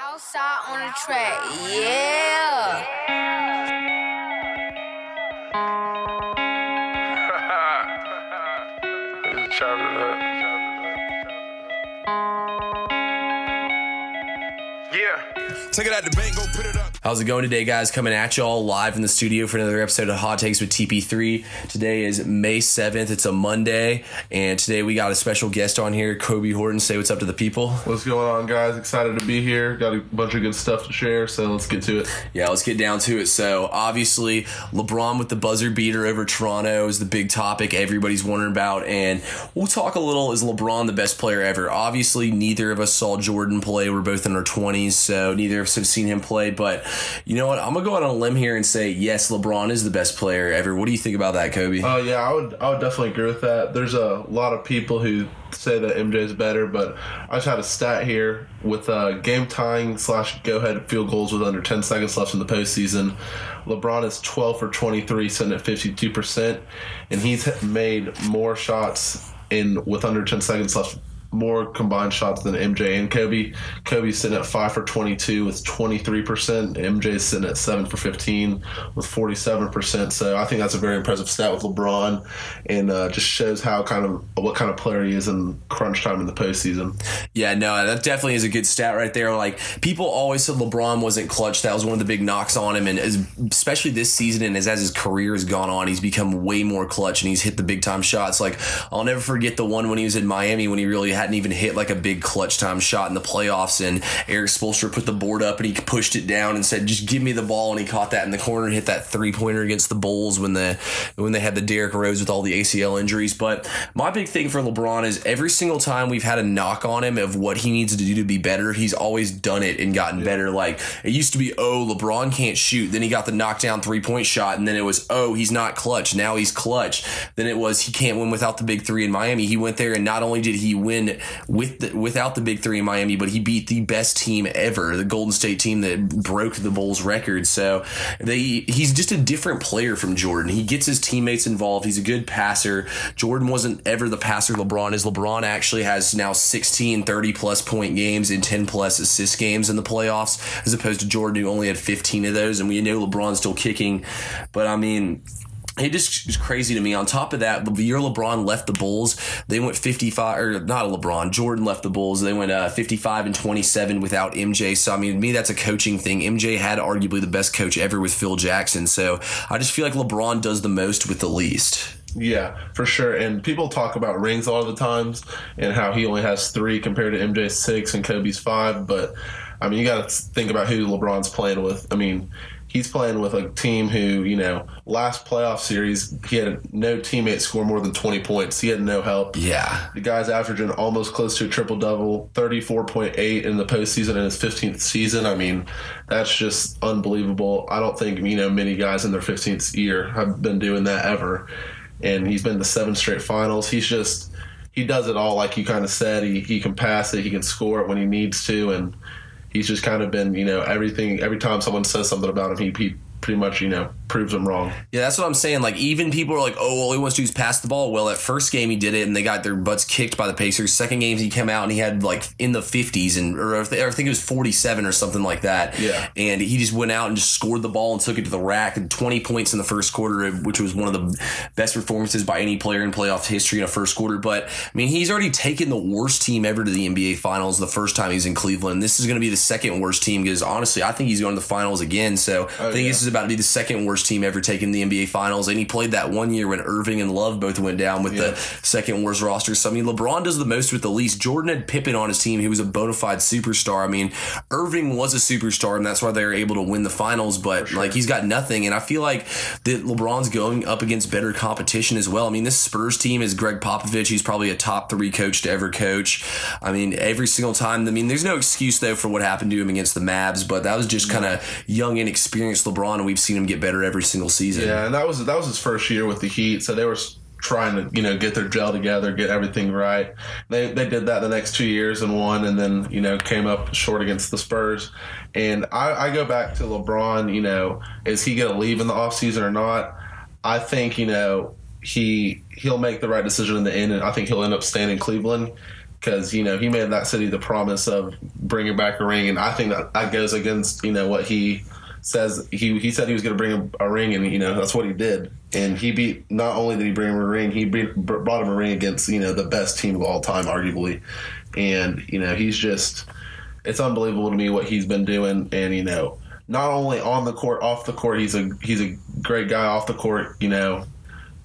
Southside on the track, yeah. Just chop it up. Yeah. Take it out the bank, go put it up. How's it going today, guys? Coming at y'all live in the studio for another episode of Hot Takes with TP3. Today is May 7th. It's a Monday, and today we got a special guest on here, Kobe Horton. Say what's up to the people. What's going on, guys? Excited to be here. Got a bunch of good stuff to share, so let's get to it. Yeah, let's get down to it. So, obviously, LeBron with the buzzer beater over Toronto is the big topic everybody's wondering about, and we'll talk a little is LeBron the best player ever? Obviously, neither of us saw Jordan play. We're both in our 20s, so neither of us have seen him play, but you know what? I'm to go out on a limb here and say, yes, LeBron is the best player ever. What do you think about that, Kobe? Oh yeah, I would I would definitely agree with that. There's a lot of people who say that MJ is better, but I just had a stat here with uh, game tying slash go ahead field goals with under 10 seconds left in the postseason. LeBron is 12 for 23, sitting at 52 percent, and he's made more shots in with under 10 seconds left more combined shots than MJ and Kobe. Kobe's sitting at 5 for 22 with 23%. MJ's sitting at 7 for 15 with 47%. So I think that's a very impressive stat with LeBron and uh, just shows how kind of what kind of player he is in crunch time in the postseason. Yeah, no, that definitely is a good stat right there. Like people always said LeBron wasn't clutch. That was one of the big knocks on him, and as, especially this season and as, as his career has gone on, he's become way more clutch and he's hit the big time shots. Like I'll never forget the one when he was in Miami when he really hadn't even hit like a big clutch time shot in the playoffs, and Erik Spoelstra put the board up and he pushed it down and said, "Just give me the ball," and he caught that in the corner and hit that three pointer against the Bulls when the when they had the Derrick Rose with all the ACL injuries. But my big thing for LeBron is every single time we've had a knock on him of what he needs to do to be better, he's always done it and gotten better. Like it used to be, oh, LeBron can't shoot. Then he got the knockdown three point shot, and then it was, oh, he's not clutch. Now he's clutch. Then it was he can't win without the big three in Miami. He went there and not only did he win with the, without the big three in Miami, but he beat the best team ever, the Golden State team that broke the Bulls record. So they he's just a different player from Jordan. He gets his teammates involved. He's a good passer. Jordan wasn't ever the passer LeBron is. LeBron actually has now 16 30 plus point games and 10 plus assist games in the playoffs, as opposed to Jordan who only had 15 of those. And we know LeBron's still kicking, but I mean it just is crazy to me. On top of that, the year LeBron left the Bulls, they went 55 or not a LeBron, Jordan left the Bulls. They went uh, 55 and 27 without MJ. So I mean, to me that's a coaching thing. MJ had arguably the best coach ever with Phil Jackson. So I just feel like LeBron does the most with the least. Yeah, for sure. And people talk about rings all the times and how he only has three compared to MJ's six and Kobe's five. But I mean, you got to think about who LeBron's playing with. I mean, he's playing with a team who, you know, last playoff series, he had no teammate score more than 20 points. He had no help. Yeah. The guy's averaging almost close to a triple double, 34.8 in the postseason in his 15th season. I mean, that's just unbelievable. I don't think, you know, many guys in their 15th year have been doing that ever. And he's been to seven straight finals. He's just, he does it all, like you kind of said. He, he can pass it, he can score it when he needs to. And, he's just kind of been, you know, everything. Every time someone says something about him, he, he pretty much, you know, proves them wrong. Yeah, that's what I'm saying. Like, even people are like, oh, all he wants to do is pass the ball. Well, that first game he did it and they got their butts kicked by the Pacers. Second game he came out and he had like in the 50s and, or I think it was 47 or something like that. Yeah. And he just went out and just scored the ball and took it to the rack and 20 points in the first quarter, which was one of the best performances by any player in playoff history in a first quarter. But I mean, he's already taken the worst team ever to the NBA finals the first time he's in Cleveland. This is going to be the second worst team because honestly, I think he's going to the finals again. So I oh, think yeah. this is about to be the second worst team ever taken the NBA Finals, and he played that one year when Irving and Love both went down with Yeah. the second worst roster. So I mean, LeBron does the most with the least. Jordan had Pippen on his team; he was a bona fide superstar. I mean, Irving was a superstar, and that's why they were able to win the finals. But like, he's got nothing, and I feel like that LeBron's going up against better competition as well. I mean, this Spurs team is Gregg Popovich. He's probably a top three coach to ever coach. I mean, every single time. I mean, there's no excuse though for what happened to him against the Mavs, but that was just kind of young, inexperienced LeBron, and we've seen him get better every single season. Yeah, and that was that was his first year with the Heat, so they were trying to you know get their gel together, get everything right. They they did that the next two years and won, and then you know came up short against the Spurs. And I, I go back to LeBron. You know, is he going to leave in the offseason or not? I think you know he he'll make the right decision in the end, and I think he'll end up staying in Cleveland. because you know he made that city the promise of bringing back a ring, and I think that that goes against you know what he says. He he said he was going to bring a, a ring, and you know that's what he did. And he beat. Not only did he bring him a ring, he beat, brought him a ring against you know the best team of all time, arguably. And you know he's just. It's unbelievable to me what he's been doing, and you know not only on the court, off the court, he's a he's a great guy off the court. You know,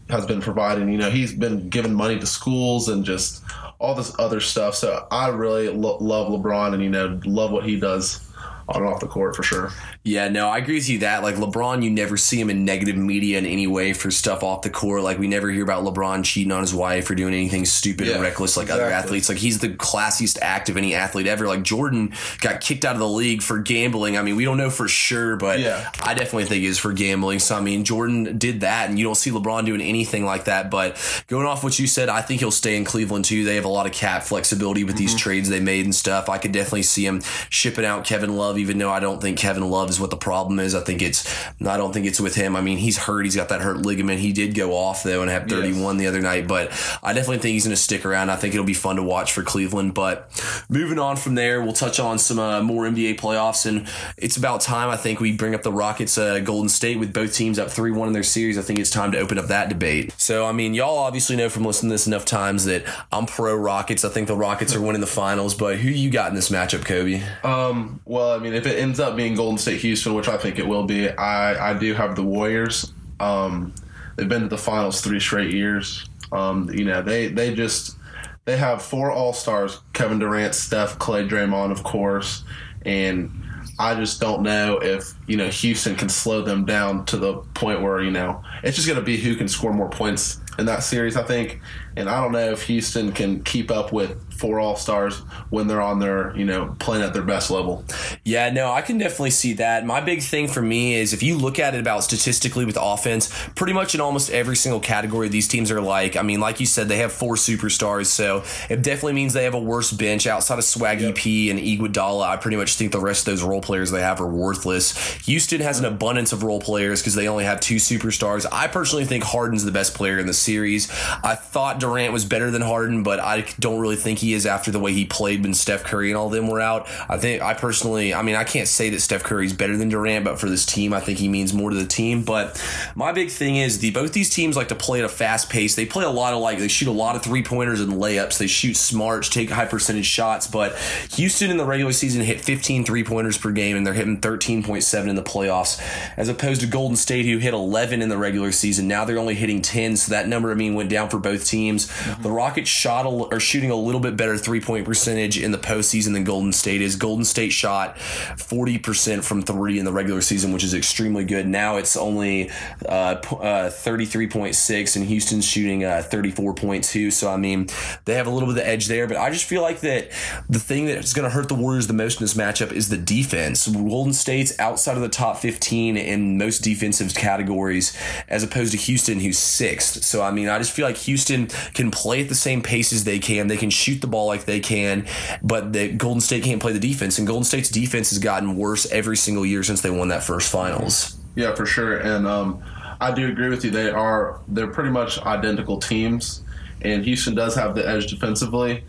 has been providing. You know, he's been giving money to schools and just all this other stuff. So I really lo- love LeBron, and you know, love what he does on and off the court for sure. Yeah, no, I agree with you that like LeBron, you never see him in negative media in any way for stuff off the court. Like we never hear about LeBron cheating on his wife or doing anything stupid Yeah, or reckless like exactly. other athletes. Like he's the classiest act of any athlete ever. Like Jordan got kicked out of the league for gambling. I mean, we don't know for sure, but Yeah. I definitely think it was for gambling. So I mean, Jordan did that, and you don't see LeBron doing anything like that. But going off what you said, I think he'll stay in Cleveland too. They have a lot of cap flexibility with Mm-hmm. these trades they made and stuff. I could definitely see him shipping out Kevin Love, even though I don't think Kevin Love is what the problem is. I think it's I don't think it's with him. I mean, he's hurt. He's got that hurt ligament. He did go off though and have 31 the other night, but I definitely think he's going to stick around. I think it'll be fun to watch for Cleveland. But moving on from there, we'll touch on some uh, more NBA playoffs, and it's about time. I think we bring up the Rockets, uh, Golden State, with both teams up three one in their series. I think it's time to open up that debate. So, I mean, y'all obviously know from listening to this enough times that I'm pro Rockets. I think the Rockets are winning the finals. But who you got in this matchup, Kobe? Um, well, I mean, if it ends up being Golden State Houston, which I think it will be, I, I do have the Warriors. Um, they've been to the finals three straight years. Um, you know, they they just they have four All Stars: Kevin Durant, Steph, Clay, Draymond, of course, and I just don't know if you know Houston can slow them down to the point where you know it's just going to be who can score more points in that series. I think, and I don't know if Houston can keep up with four All Stars when they're on their you know playing at their best level. Yeah, no, I can definitely see that. My big thing for me is if you look at it about statistically with offense, pretty much in almost every single category these teams are like. I mean, like you said, they have four superstars, so it definitely means they have a worse bench outside of Swaggy P and Iguodala. I pretty much think the rest of those role players they have are worthless. Houston has an abundance of role players because they only have two superstars. I personally think Harden's the best player in the series. I thought Durant was better than Harden, but I don't really think he is after the way he played when Steph Curry and all them were out. I think I personally, I mean, I can't say that Steph Curry's better than Durant, but for this team, I think he means more to the team. But my big thing is the both these teams like to play at a fast pace. They play a lot of like they shoot a lot of three pointers and layups. They shoot smarts, take high percentage shots. But Houston in the regular season hit 15 three pointers per game, and they're hitting 13.7 in the playoffs, as opposed to Golden State who hit 11 in the regular season. Now they're only hitting 10, so that number I mean went down for both teams. The Rockets shot a, are shooting a little bit better three point percentage in the postseason than Golden State is. Golden State shot 40% from three in the regular season, which is extremely good. Now it's only uh, p- uh, 33.6, and Houston's shooting uh, 34.2. So, I mean, they have a little bit of the edge there, but I just feel like that the thing that's going to hurt the Warriors the most in this matchup is the defense. Golden State's outside of the top 15 in most defensive categories, as opposed to Houston, who's sixth. So, I mean, I just feel like Houston can play at the same pace as they can. They can shoot the ball like they can, but the Golden State can't play the defense. And Golden State's defense has gotten worse every single year since they won that first finals. Yeah, for sure. And um, I do agree with you. They are they're pretty much identical teams, and Houston does have the edge defensively,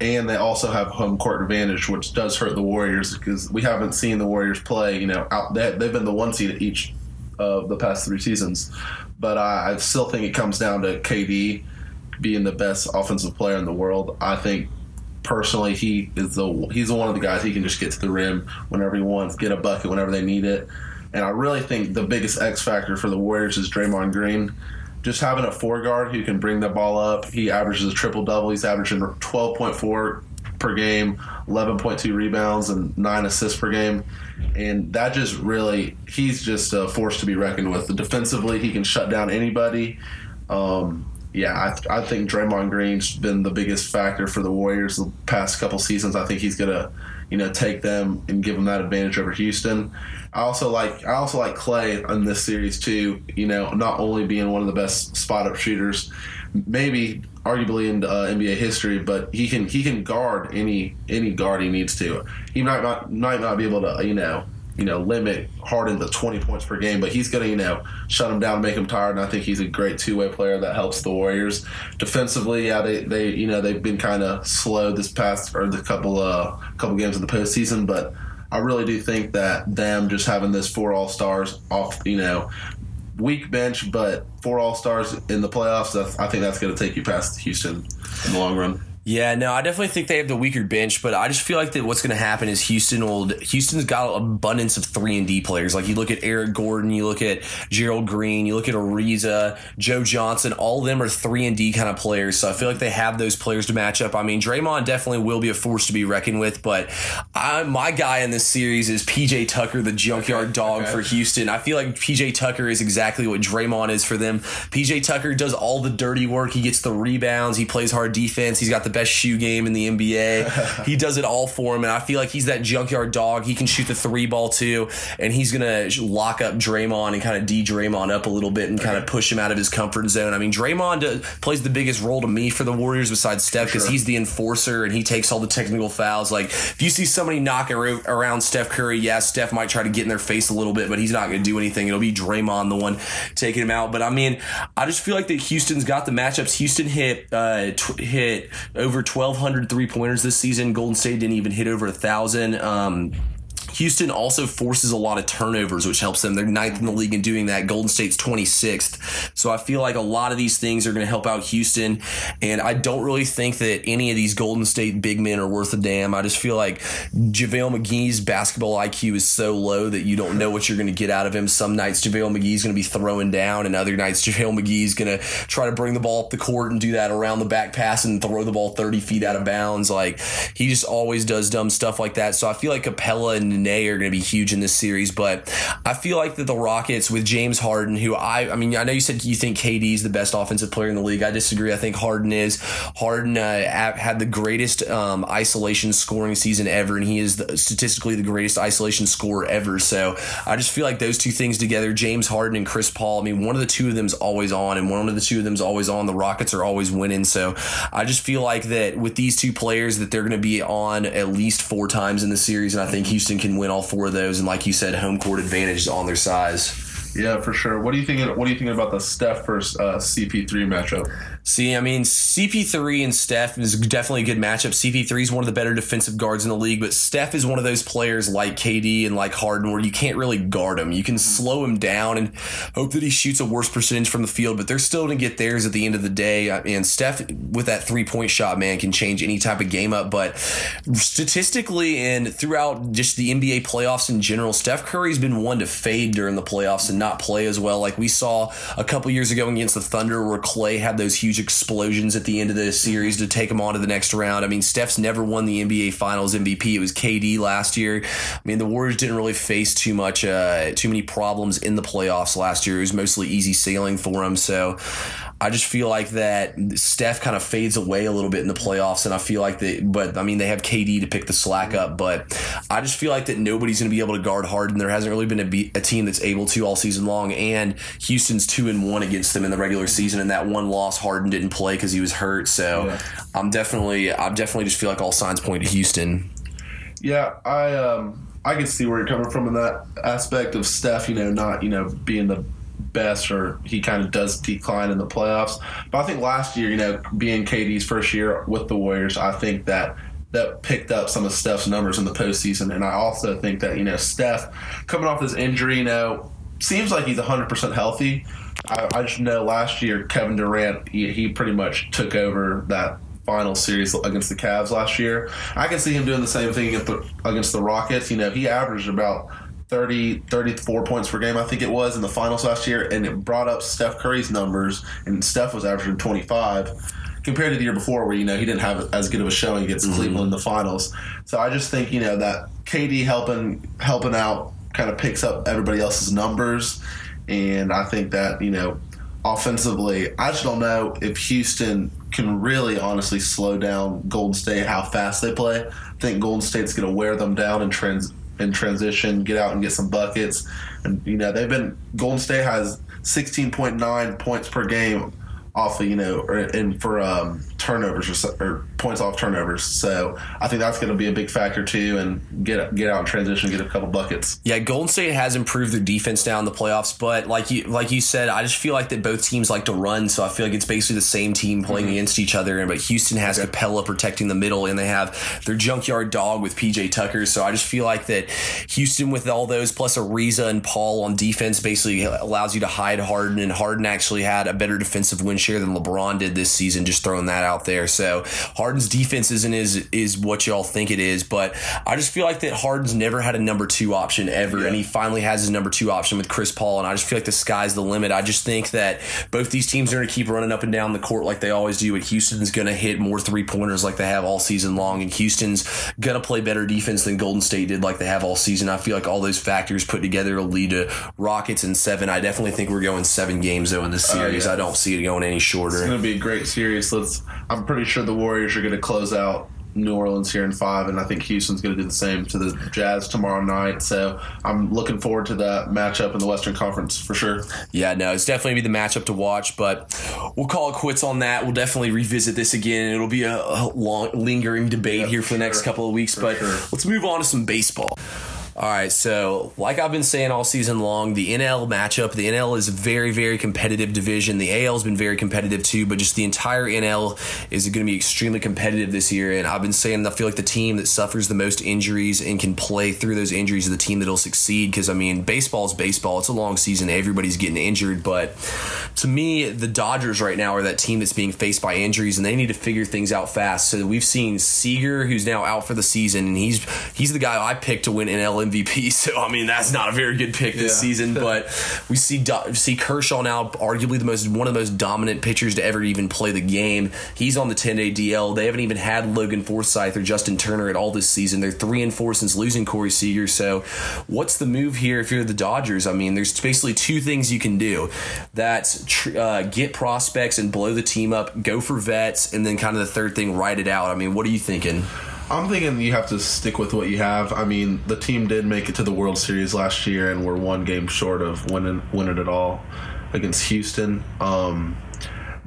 and they also have home court advantage, which does hurt the Warriors because we haven't seen the Warriors play. You know, out they, they've been the one seed each of the past three seasons, but I, I still think it comes down to KD being the best offensive player in the world. I think personally he is the he's one of the guys he can just get to the rim whenever he wants, get a bucket whenever they need it. And I really think the biggest X factor for the Warriors is Draymond Green. Just having a four guard who can bring the ball up. He averages a triple double. He's averaging 12.4 per game, 11.2 rebounds, and nine assists per game. And that just really, he's just a force to be reckoned with. Defensively, he can shut down anybody. Um, yeah, I, I think Draymond Green's been the biggest factor for the Warriors the past couple seasons. I think he's gonna, you know, take them and give them that advantage over Houston. I also like I also like Clay in this series too. You know, not only being one of the best spot up shooters, maybe arguably in uh, NBA history, but he can he can guard any any guard he needs to. He might not might not be able to you know you know, limit Harden to 20 points per game, but he's to, you know, shut him down, make him tired. And I think he's a great two way player that helps the Warriors. Defensively, yeah, they, they you know, they've been kind of slow this past, or the couple, uh, couple games in the postseason, but I really do think that them just having this four All Stars off, you know, weak bench, but four All Stars in the playoffs, I think that's going to take you past Houston in the long run. Yeah, no, I definitely think they have the weaker bench, but I just feel like that what's going to happen is Houston will. Houston's got an abundance of three and D players. Like you look at Eric Gordon, you look at Gerald Green, you look at Ariza, Joe Johnson. All of them are three and D kind of players. So I feel like they have those players to match up. I mean, Draymond definitely will be a force to be reckoned with, but I, my guy in this series is PJ Tucker, the junkyard dog okay. for Houston. I feel like PJ Tucker is exactly what Draymond is for them. PJ Tucker does all the dirty work. He gets the rebounds. He plays hard defense. He's got the best shoe game in the NBA. he does it all for him, and I feel like he's that junkyard dog. He can shoot the three ball too, and he's gonna lock up Draymond and kind of d Draymond up a little bit and kind of push him out of his comfort zone. I mean, Draymond uh, plays the biggest role to me for the Warriors besides Steph because sure. he's the enforcer and he takes all the technical fouls. Like if you see somebody knocking around Steph Curry, yeah, Steph might try to get in their face a little bit, but he's not going to do anything. It'll be Draymond the one taking him out. But I mean, I just feel like that Houston's got the matchups. Houston hit uh, t- hit over 1,200 three pointers this season. Golden State didn't even hit over a thousand. Um, Houston also forces a lot of turnovers, which helps them. They're ninth in the league in doing that. Golden State's 26th. So I feel like a lot of these things are going to help out Houston. And I don't really think that any of these Golden State big men are worth a damn. I just feel like JaVale McGee's basketball IQ is so low that you don't know what you're going to get out of him. Some nights JaVale McGee's going to be throwing down, and other nights JaVale McGee's going to try to bring the ball up the court and do that around the back pass and throw the ball 30 feet out of bounds. Like he just always does dumb stuff like that. So I feel like Capela and Are going to be huge in this series. But I feel like that the Rockets with James Harden, who I, I mean, I know you said you think KD is the best offensive player in the league. I disagree. I think Harden is. Harden uh, had the greatest um, isolation scoring season ever, and he is the, statistically the greatest isolation scorer ever. So I just feel like those two things together, James Harden and Chris Paul. I mean, one of the two of them is always on, and one of the two of them is always on. The Rockets are always winning. So I just feel like that with these two players, that they're going to be on at least four times in the series, and I think Houston can win all four of those. And like you said, home court advantage on their size. Yeah, for sure. What do you think? What do you think about the Steph versus uh, CP3 matchup? See, I mean, CP3 and Steph is definitely a good matchup. CP3 is one of the better defensive guards in the league, but Steph is one of those players like KD and like Harden where you can't really guard him. You can slow him down and hope that he shoots a worse percentage from the field, but they're still going to get theirs at the end of the day. And Steph, with that three point shot, man, can change any type of game up. But statistically and throughout just the NBA playoffs in general, Steph Curry's been one to fade during the playoffs and not play as well. Like we saw a couple years ago against the Thunder where Clay had those huge explosions at the end of the series to take them on to the next round. I mean, Steph's never won the NBA Finals MVP. It was KD last year. I mean, the Warriors didn't really face too much, uh, too many problems in the playoffs last year. It was mostly easy sailing for them. So I just feel like that Steph kind of fades away a little bit in the playoffs, and I feel like that. But I mean, they have KD to pick the slack up, but I just feel like that nobody's going to be able to guard Harden. There hasn't really been a, be- a team that's able to all season long, and Houston's two and one against them in the regular season, and that one loss Harden didn't play because he was hurt. So yeah. I'm definitely, I definitely just feel like all signs point to Houston. Yeah, I um, I can see where you're coming from in that aspect of Steph. You know, not you know being the best or he kind of does decline in the playoffs. But I think last year, you know, being KD's first year with the Warriors, I think that that picked up some of Steph's numbers in the postseason. And I also think that, you know, Steph coming off his injury, you know, seems like he's 100% healthy. I, I just know last year, Kevin Durant, he, he pretty much took over that final series against the Cavs last year. I can see him doing the same thing against the, against the Rockets. You know, he averaged about 30, 34 points per game, I think it was, in the finals last year, and it brought up Steph Curry's numbers, and Steph was averaging 25 compared to the year before, where, you know, he didn't have as good of a showing against mm-hmm. Cleveland in the finals. So I just think, you know, that KD helping helping out kind of picks up everybody else's numbers, and I think that, you know, offensively, I just don't know if Houston can really honestly slow down Golden State, how fast they play. I think Golden State's going to wear them down and trans in transition, get out and get some buckets. And you know they've been Golden State has 16.9 points per game off of you know or, and for um, turnovers or, or points off turnovers. So I think that's going to be a big factor too, and get get out in transition, get a couple buckets. Yeah, Golden State has improved their defense now in the playoffs, but like you like you said, I just feel like that both teams like to run, so I feel like it's basically the same team playing mm-hmm. against each other. And but Houston has okay. Capela protecting the middle, and they have their junkyard dog with PJ Tucker. So I just feel like that Houston with all those plus Ariza and Paul on defense basically allows you to hide Harden, and Harden actually had a better defensive win share than LeBron did this season. Just throwing that out there. So Harden's defense isn't is is what y'all think it is, but I just feel like that Harden's never had a number two option ever, yeah. and he finally has his number two option with Chris Paul, and I just feel like the sky's the limit. I just think that both these teams are going to keep running up and down the court like they always do, and Houston's going to hit more three pointers like they have all season long, and Houston's going to play better defense than Golden State did like they have all season. I feel like all those factors put together will lead to Rockets in seven. I definitely think we're going seven games though in this oh, series. Uh, yeah. I don't see it going any shorter. It's going to be a great series. Let's. I'm pretty sure the Warriors are going to close out New Orleans here in five, and I think Houston's going to do the same to the Jazz tomorrow night. So I'm looking forward to that matchup in the Western Conference for sure. Yeah, no, it's definitely be the matchup to watch, but we'll call it quits on that. We'll definitely revisit this again. It'll be a, long, lingering debate yeah, here for, the next couple of weeks, for but sure. let's move on to some baseball. All right, so like I've been saying all season long, the NL matchup, the NL is a very, very competitive division. The AL has been very competitive too, but just the entire NL is going to be extremely competitive this year. And I've been saying I feel like the team that suffers the most injuries and can play through those injuries is the team that'll succeed. Because I mean, baseball is baseball; it's a long season, everybody's getting injured. But to me, the Dodgers right now are that team that's being faced by injuries, and they need to figure things out fast. So we've seen Seager, who's now out for the season, and he's he's the guy I picked to win NL MVP. So I mean, that's not a very good pick this yeah. season. But we see see Kershaw now, arguably the most one of the most dominant pitchers to ever even play the game. He's on the 10 day DL. They haven't even had Logan Forsythe or Justin Turner at all this season. They're three and four since losing Corey Seager. So what's the move here if you're the Dodgers? I mean, there's basically two things you can do. That's uh, get prospects and blow the team up, go for vets, and then kind of the third thing, write it out. I mean, what are you thinking? I'm thinking you have to stick with what you have. I mean, the team did make it to the World Series last year, and we're one game short of winning winning it all against Houston. Um,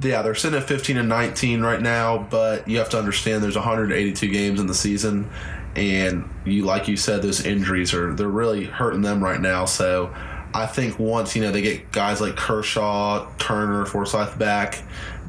yeah, they're sitting at 15 and 19 right now, but you have to understand there's 182 games in the season, and you like you said, those injuries are they're really hurting them right now. So I think once you know they get guys like Kershaw, Turner, Forsythe back,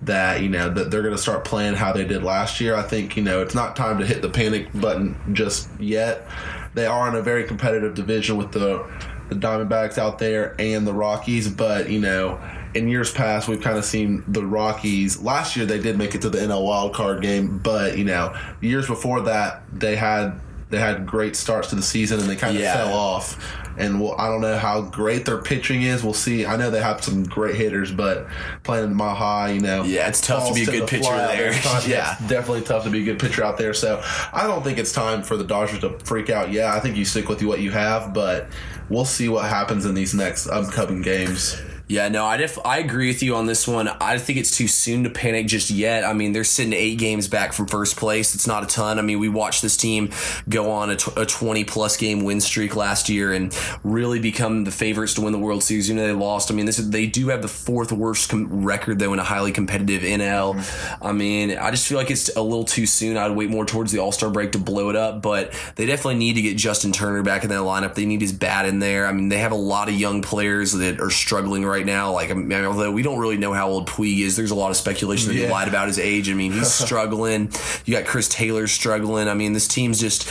that you know that they're going to start playing how they did last year. I think you know it's not time to hit the panic button just yet. They are in a very competitive division with the the Diamondbacks out there and the Rockies, but you know in years past we've kind of seen the Rockies. Last year they did make it to the NL wild card game, but you know years before that they had they had great starts to the season and they kind of yeah. fell off. And we'll, I don't know how great their pitching is. We'll see. I know they have some great hitters, but playing in High, you know, yeah, it's tough to be a good pitcher there. yeah, definitely tough to be a good pitcher out there. So I don't think it's time for the Dodgers to freak out. Yeah, I think you stick with what you have, but we'll see what happens in these next upcoming games. Yeah, no, I def- I agree with you on this one. I think it's too soon to panic just yet. I mean, they're sitting eight games back from first place. It's not a ton. I mean, we watched this team go on a, tw- a 20 plus game win streak last year and really become the favorites to win the World Series. You know, they lost. I mean, this is, they do have the fourth worst com- record though in a highly competitive NL. Mm-hmm. I mean, I just feel like it's a little too soon. I'd wait more towards the All Star break to blow it up, but they definitely need to get Justin Turner back in that lineup. They need his bat in there. I mean, they have a lot of young players that are struggling right now. Like, I mean, although we don't really know how old Puig is, there's a lot of speculation that yeah. he lied about his age. I mean, he's struggling. You got Chris Taylor struggling. I mean, this team's just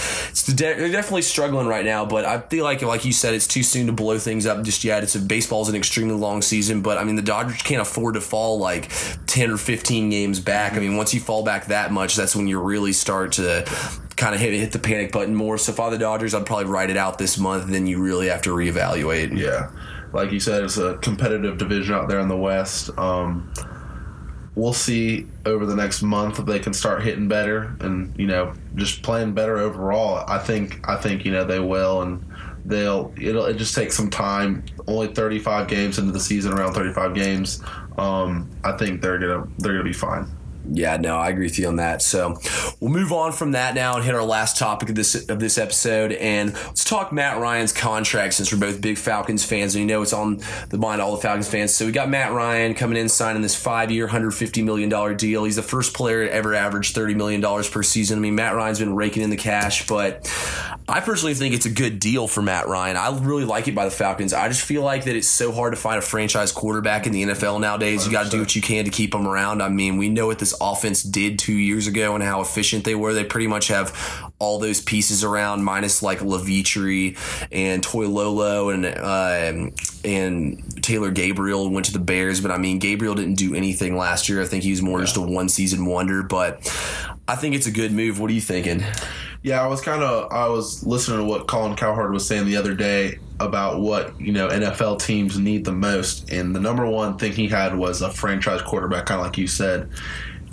they're definitely struggling right now. But I feel like, like you said, it's too soon to blow things up just yet. It's a baseball's an extremely long season, but I mean, the Dodgers can't afford to fall like ten or fifteen games back. I mean, once you fall back that much, that's when you really start to kind of hit hit the panic button more. So, for the Dodgers, I'd probably write it out this month. Then you really have to reevaluate. Yeah like you said, it's a competitive division out there in the West. Um, we'll see over the next month if they can start hitting better and you know just playing better overall. I think I think you know they will and they'll it'll it just take some time. Only 35 games into the season, around 35 games. Um, I think they're gonna they're gonna be fine. Yeah, no, I agree with you on that. So we'll move on from that now and hit our last topic of this of this episode, and let's talk Matt Ryan's contract since we're both big Falcons fans, and you know it's on the mind of all the Falcons fans. So we got Matt Ryan coming in signing this five year, hundred fifty million dollar deal. He's the first player to ever average thirty million dollars per season. I mean, Matt Ryan's been raking in the cash, but I personally think it's a good deal for Matt Ryan. I really like it by the Falcons. I just feel like that it's so hard to find a franchise quarterback in the NFL nowadays. You got to do what you can to keep them around. I mean, we know what this offense did two years ago and how efficient they were. They pretty much have all those pieces around, minus like Levitri and Toilolo and uh, and Taylor Gabriel went to the Bears. But I mean, Gabriel didn't do anything last year. I think he was more just a one season wonder. But I think it's a good move. What are you thinking? Yeah, I was kind of I was listening to what Colin Cowherd was saying the other day about what you know NFL teams need the most, and the number one thing he had was a franchise quarterback, kind of like you said.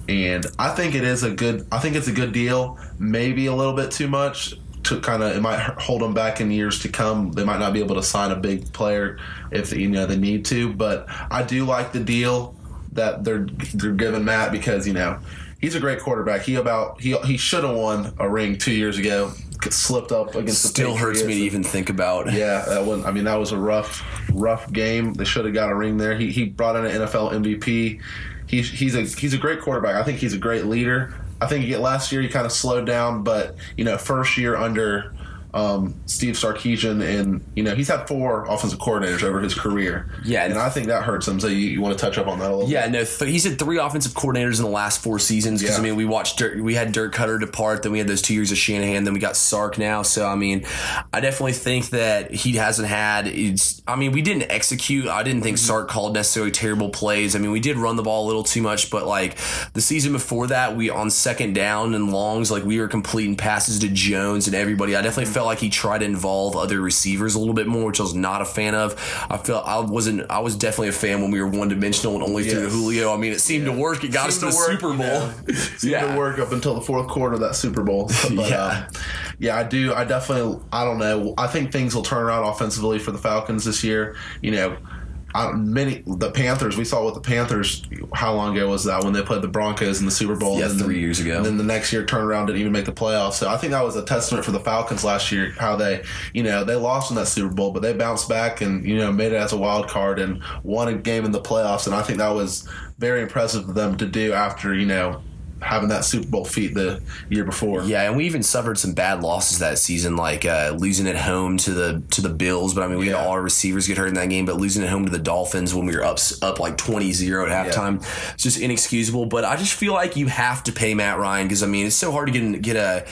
And I think it is a good. I think it's a good deal. Maybe a little bit too much to kind of it might hold them back in years to come. They might not be able to sign a big player if you know they need to. But I do like the deal that they're they're giving Matt because you know he's a great quarterback. He about he he should have won a ring two years ago. Slipped up against the Still hurts me to even think about. Yeah, that one. I mean, that was a rough, rough game. They should have got a ring there. He he brought in an NFL MVP. He's he's a he's a great quarterback. I think he's a great leader. I think last year he kind of slowed down, but you know, first year under um, Steve Sarkisian, and you know he's had four offensive coordinators over his career. Yeah, and I think that hurts him. So you, you want to touch up on that a little? Yeah, no, th- he's had three offensive coordinators in the last four seasons. Because Yeah. I mean, we watched Dirk, we had Dirk Koetter depart, then we had those two years of Shanahan, then we got Sark now. So I mean, I definitely think that he hasn't had. It's, I mean, we didn't execute. I didn't think Sark called necessarily terrible plays. I mean, we did run the ball a little too much, but like the season before that, we on second down and longs, like we were completing passes to Jones and everybody. I definitely felt like he tried to involve other receivers a little bit more, which I was not a fan of. I felt I wasn't. I was definitely a fan when we were one dimensional and only threw to Julio. I mean, it seemed to work. It got us to Seemed the to work, Super Bowl. know. Seemed to work up until the fourth quarter of that Super Bowl. But, Yeah. um, yeah, I do. I definitely. I don't know. I think things will turn around offensively for the Falcons this year. You know. I, many the Panthers. We saw what the Panthers. How long ago was that when they played the Broncos in the Super Bowl? Yeah, three years ago. And then the next year turned around didn't even make the playoffs. So I think that was a testament for the Falcons last year. How they, you know, they lost in that Super Bowl, but they bounced back and you know made it as a wild card and won a game in the playoffs. And I think that was very impressive of them to do after you know having that Super Bowl feat the year before. Yeah, and we even suffered some bad losses that season, like uh, losing at home to the to the Bills. But I mean, we Yeah. had all our receivers get hurt in that game. But losing at home to the Dolphins when we were up up like 20-0 at halftime, it's just inexcusable. But I just feel like you have to pay Matt Ryan because I mean, it's so hard to get get a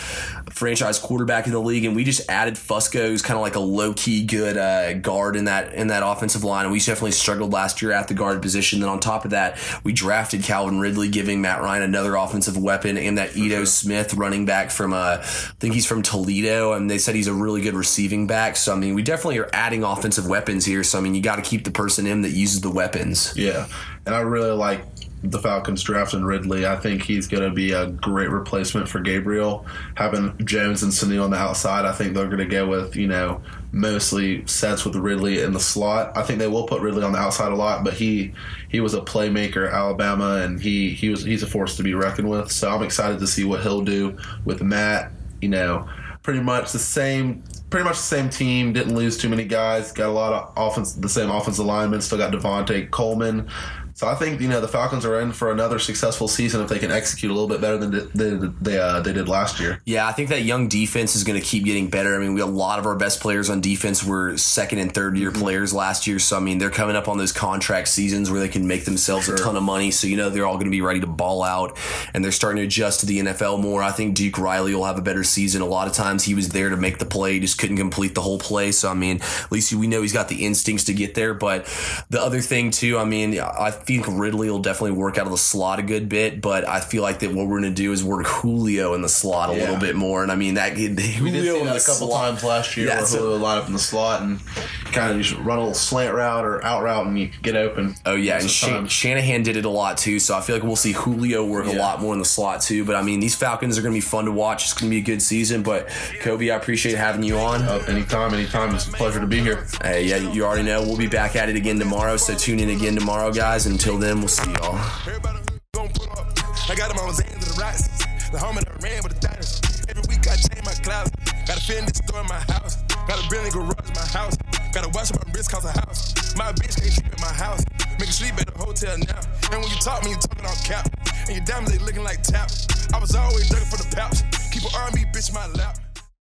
franchise quarterback in the league, and we just added Fusco, who's kind of like a low key good uh, guard in that in that offensive line, and we definitely struggled last year at the guard position. Then on top of that, we drafted Calvin Ridley, giving Matt Ryan another offensive weapon, and that Ito Smith running back from uh, I think he's from Toledo, and they said he's a really good receiving back. So I mean, we definitely are adding offensive weapons here. So I mean, you got to keep the person in that uses the weapons. Yeah, and I really like the Falcons drafting Ridley. I think he's going to be a great replacement for Gabriel. Having Jones and Sanu on the outside, I think they're going to go with you know mostly sets with Ridley in the slot. I think they will put Ridley on the outside a lot, but he he was a playmaker at Alabama, and he he was he's a force to be reckoned with. So I'm excited to see what he'll do with Matt. You know, pretty much the same. Pretty much the same team. Didn't lose too many guys. Got a lot of offense. The same offensive linemen. Still got Devontae Coleman. So I think you know the Falcons are in for another successful season if they can execute a little bit better than they they, uh, they did last year. Yeah, I think that young defense is going to keep getting better. I mean, we a lot of our best players on defense were second and third year players last year. So I mean, they're coming up on those contract seasons where they can make themselves a ton of money. So you know they're all going to be ready to ball out, and they're starting to adjust to the NFL more. I think Duke Riley will have a better season. A lot of times he was there to make the play, just couldn't complete the whole play. So I mean, at least we know he's got the instincts to get there. But the other thing too, I mean, I think Ridley will definitely work out of the slot a good bit. But I feel like that what we're going to do is work Julio in the slot a Yeah. little bit more. And I mean that We did Julio see that a couple slot- times last year Yeah, where so- Julio would line up in the slot and kind of just run a little slant route or out route and you get open. Oh yeah, and Shan- Shanahan did it a lot too. So I feel like we'll see Julio work a lot more in the slot too. But I mean, these Falcons are going to be fun to watch. It's going to be a good season. But Kobe, I appreciate having you on. Oh, anytime, anytime. It's a pleasure to be here. Hey, yeah, you already know we'll be back at it again tomorrow. So tune in again tomorrow, guys. Until then, we'll see y'all. Everybody gon' pull up. I got them on Zans and the rocks. The home that ran with the diners. Every week I change my clouds. Got a fitness store in my house. Got a building garage my house. Gotta watch my wrist cause a house. My bitch can't sleep in my house. Make her sleep at the hotel now. And when you talk me, you talking on cap. And your diamonds, they looking like tap. I was always looking for the pouch. Keep an R&B bitch my lap.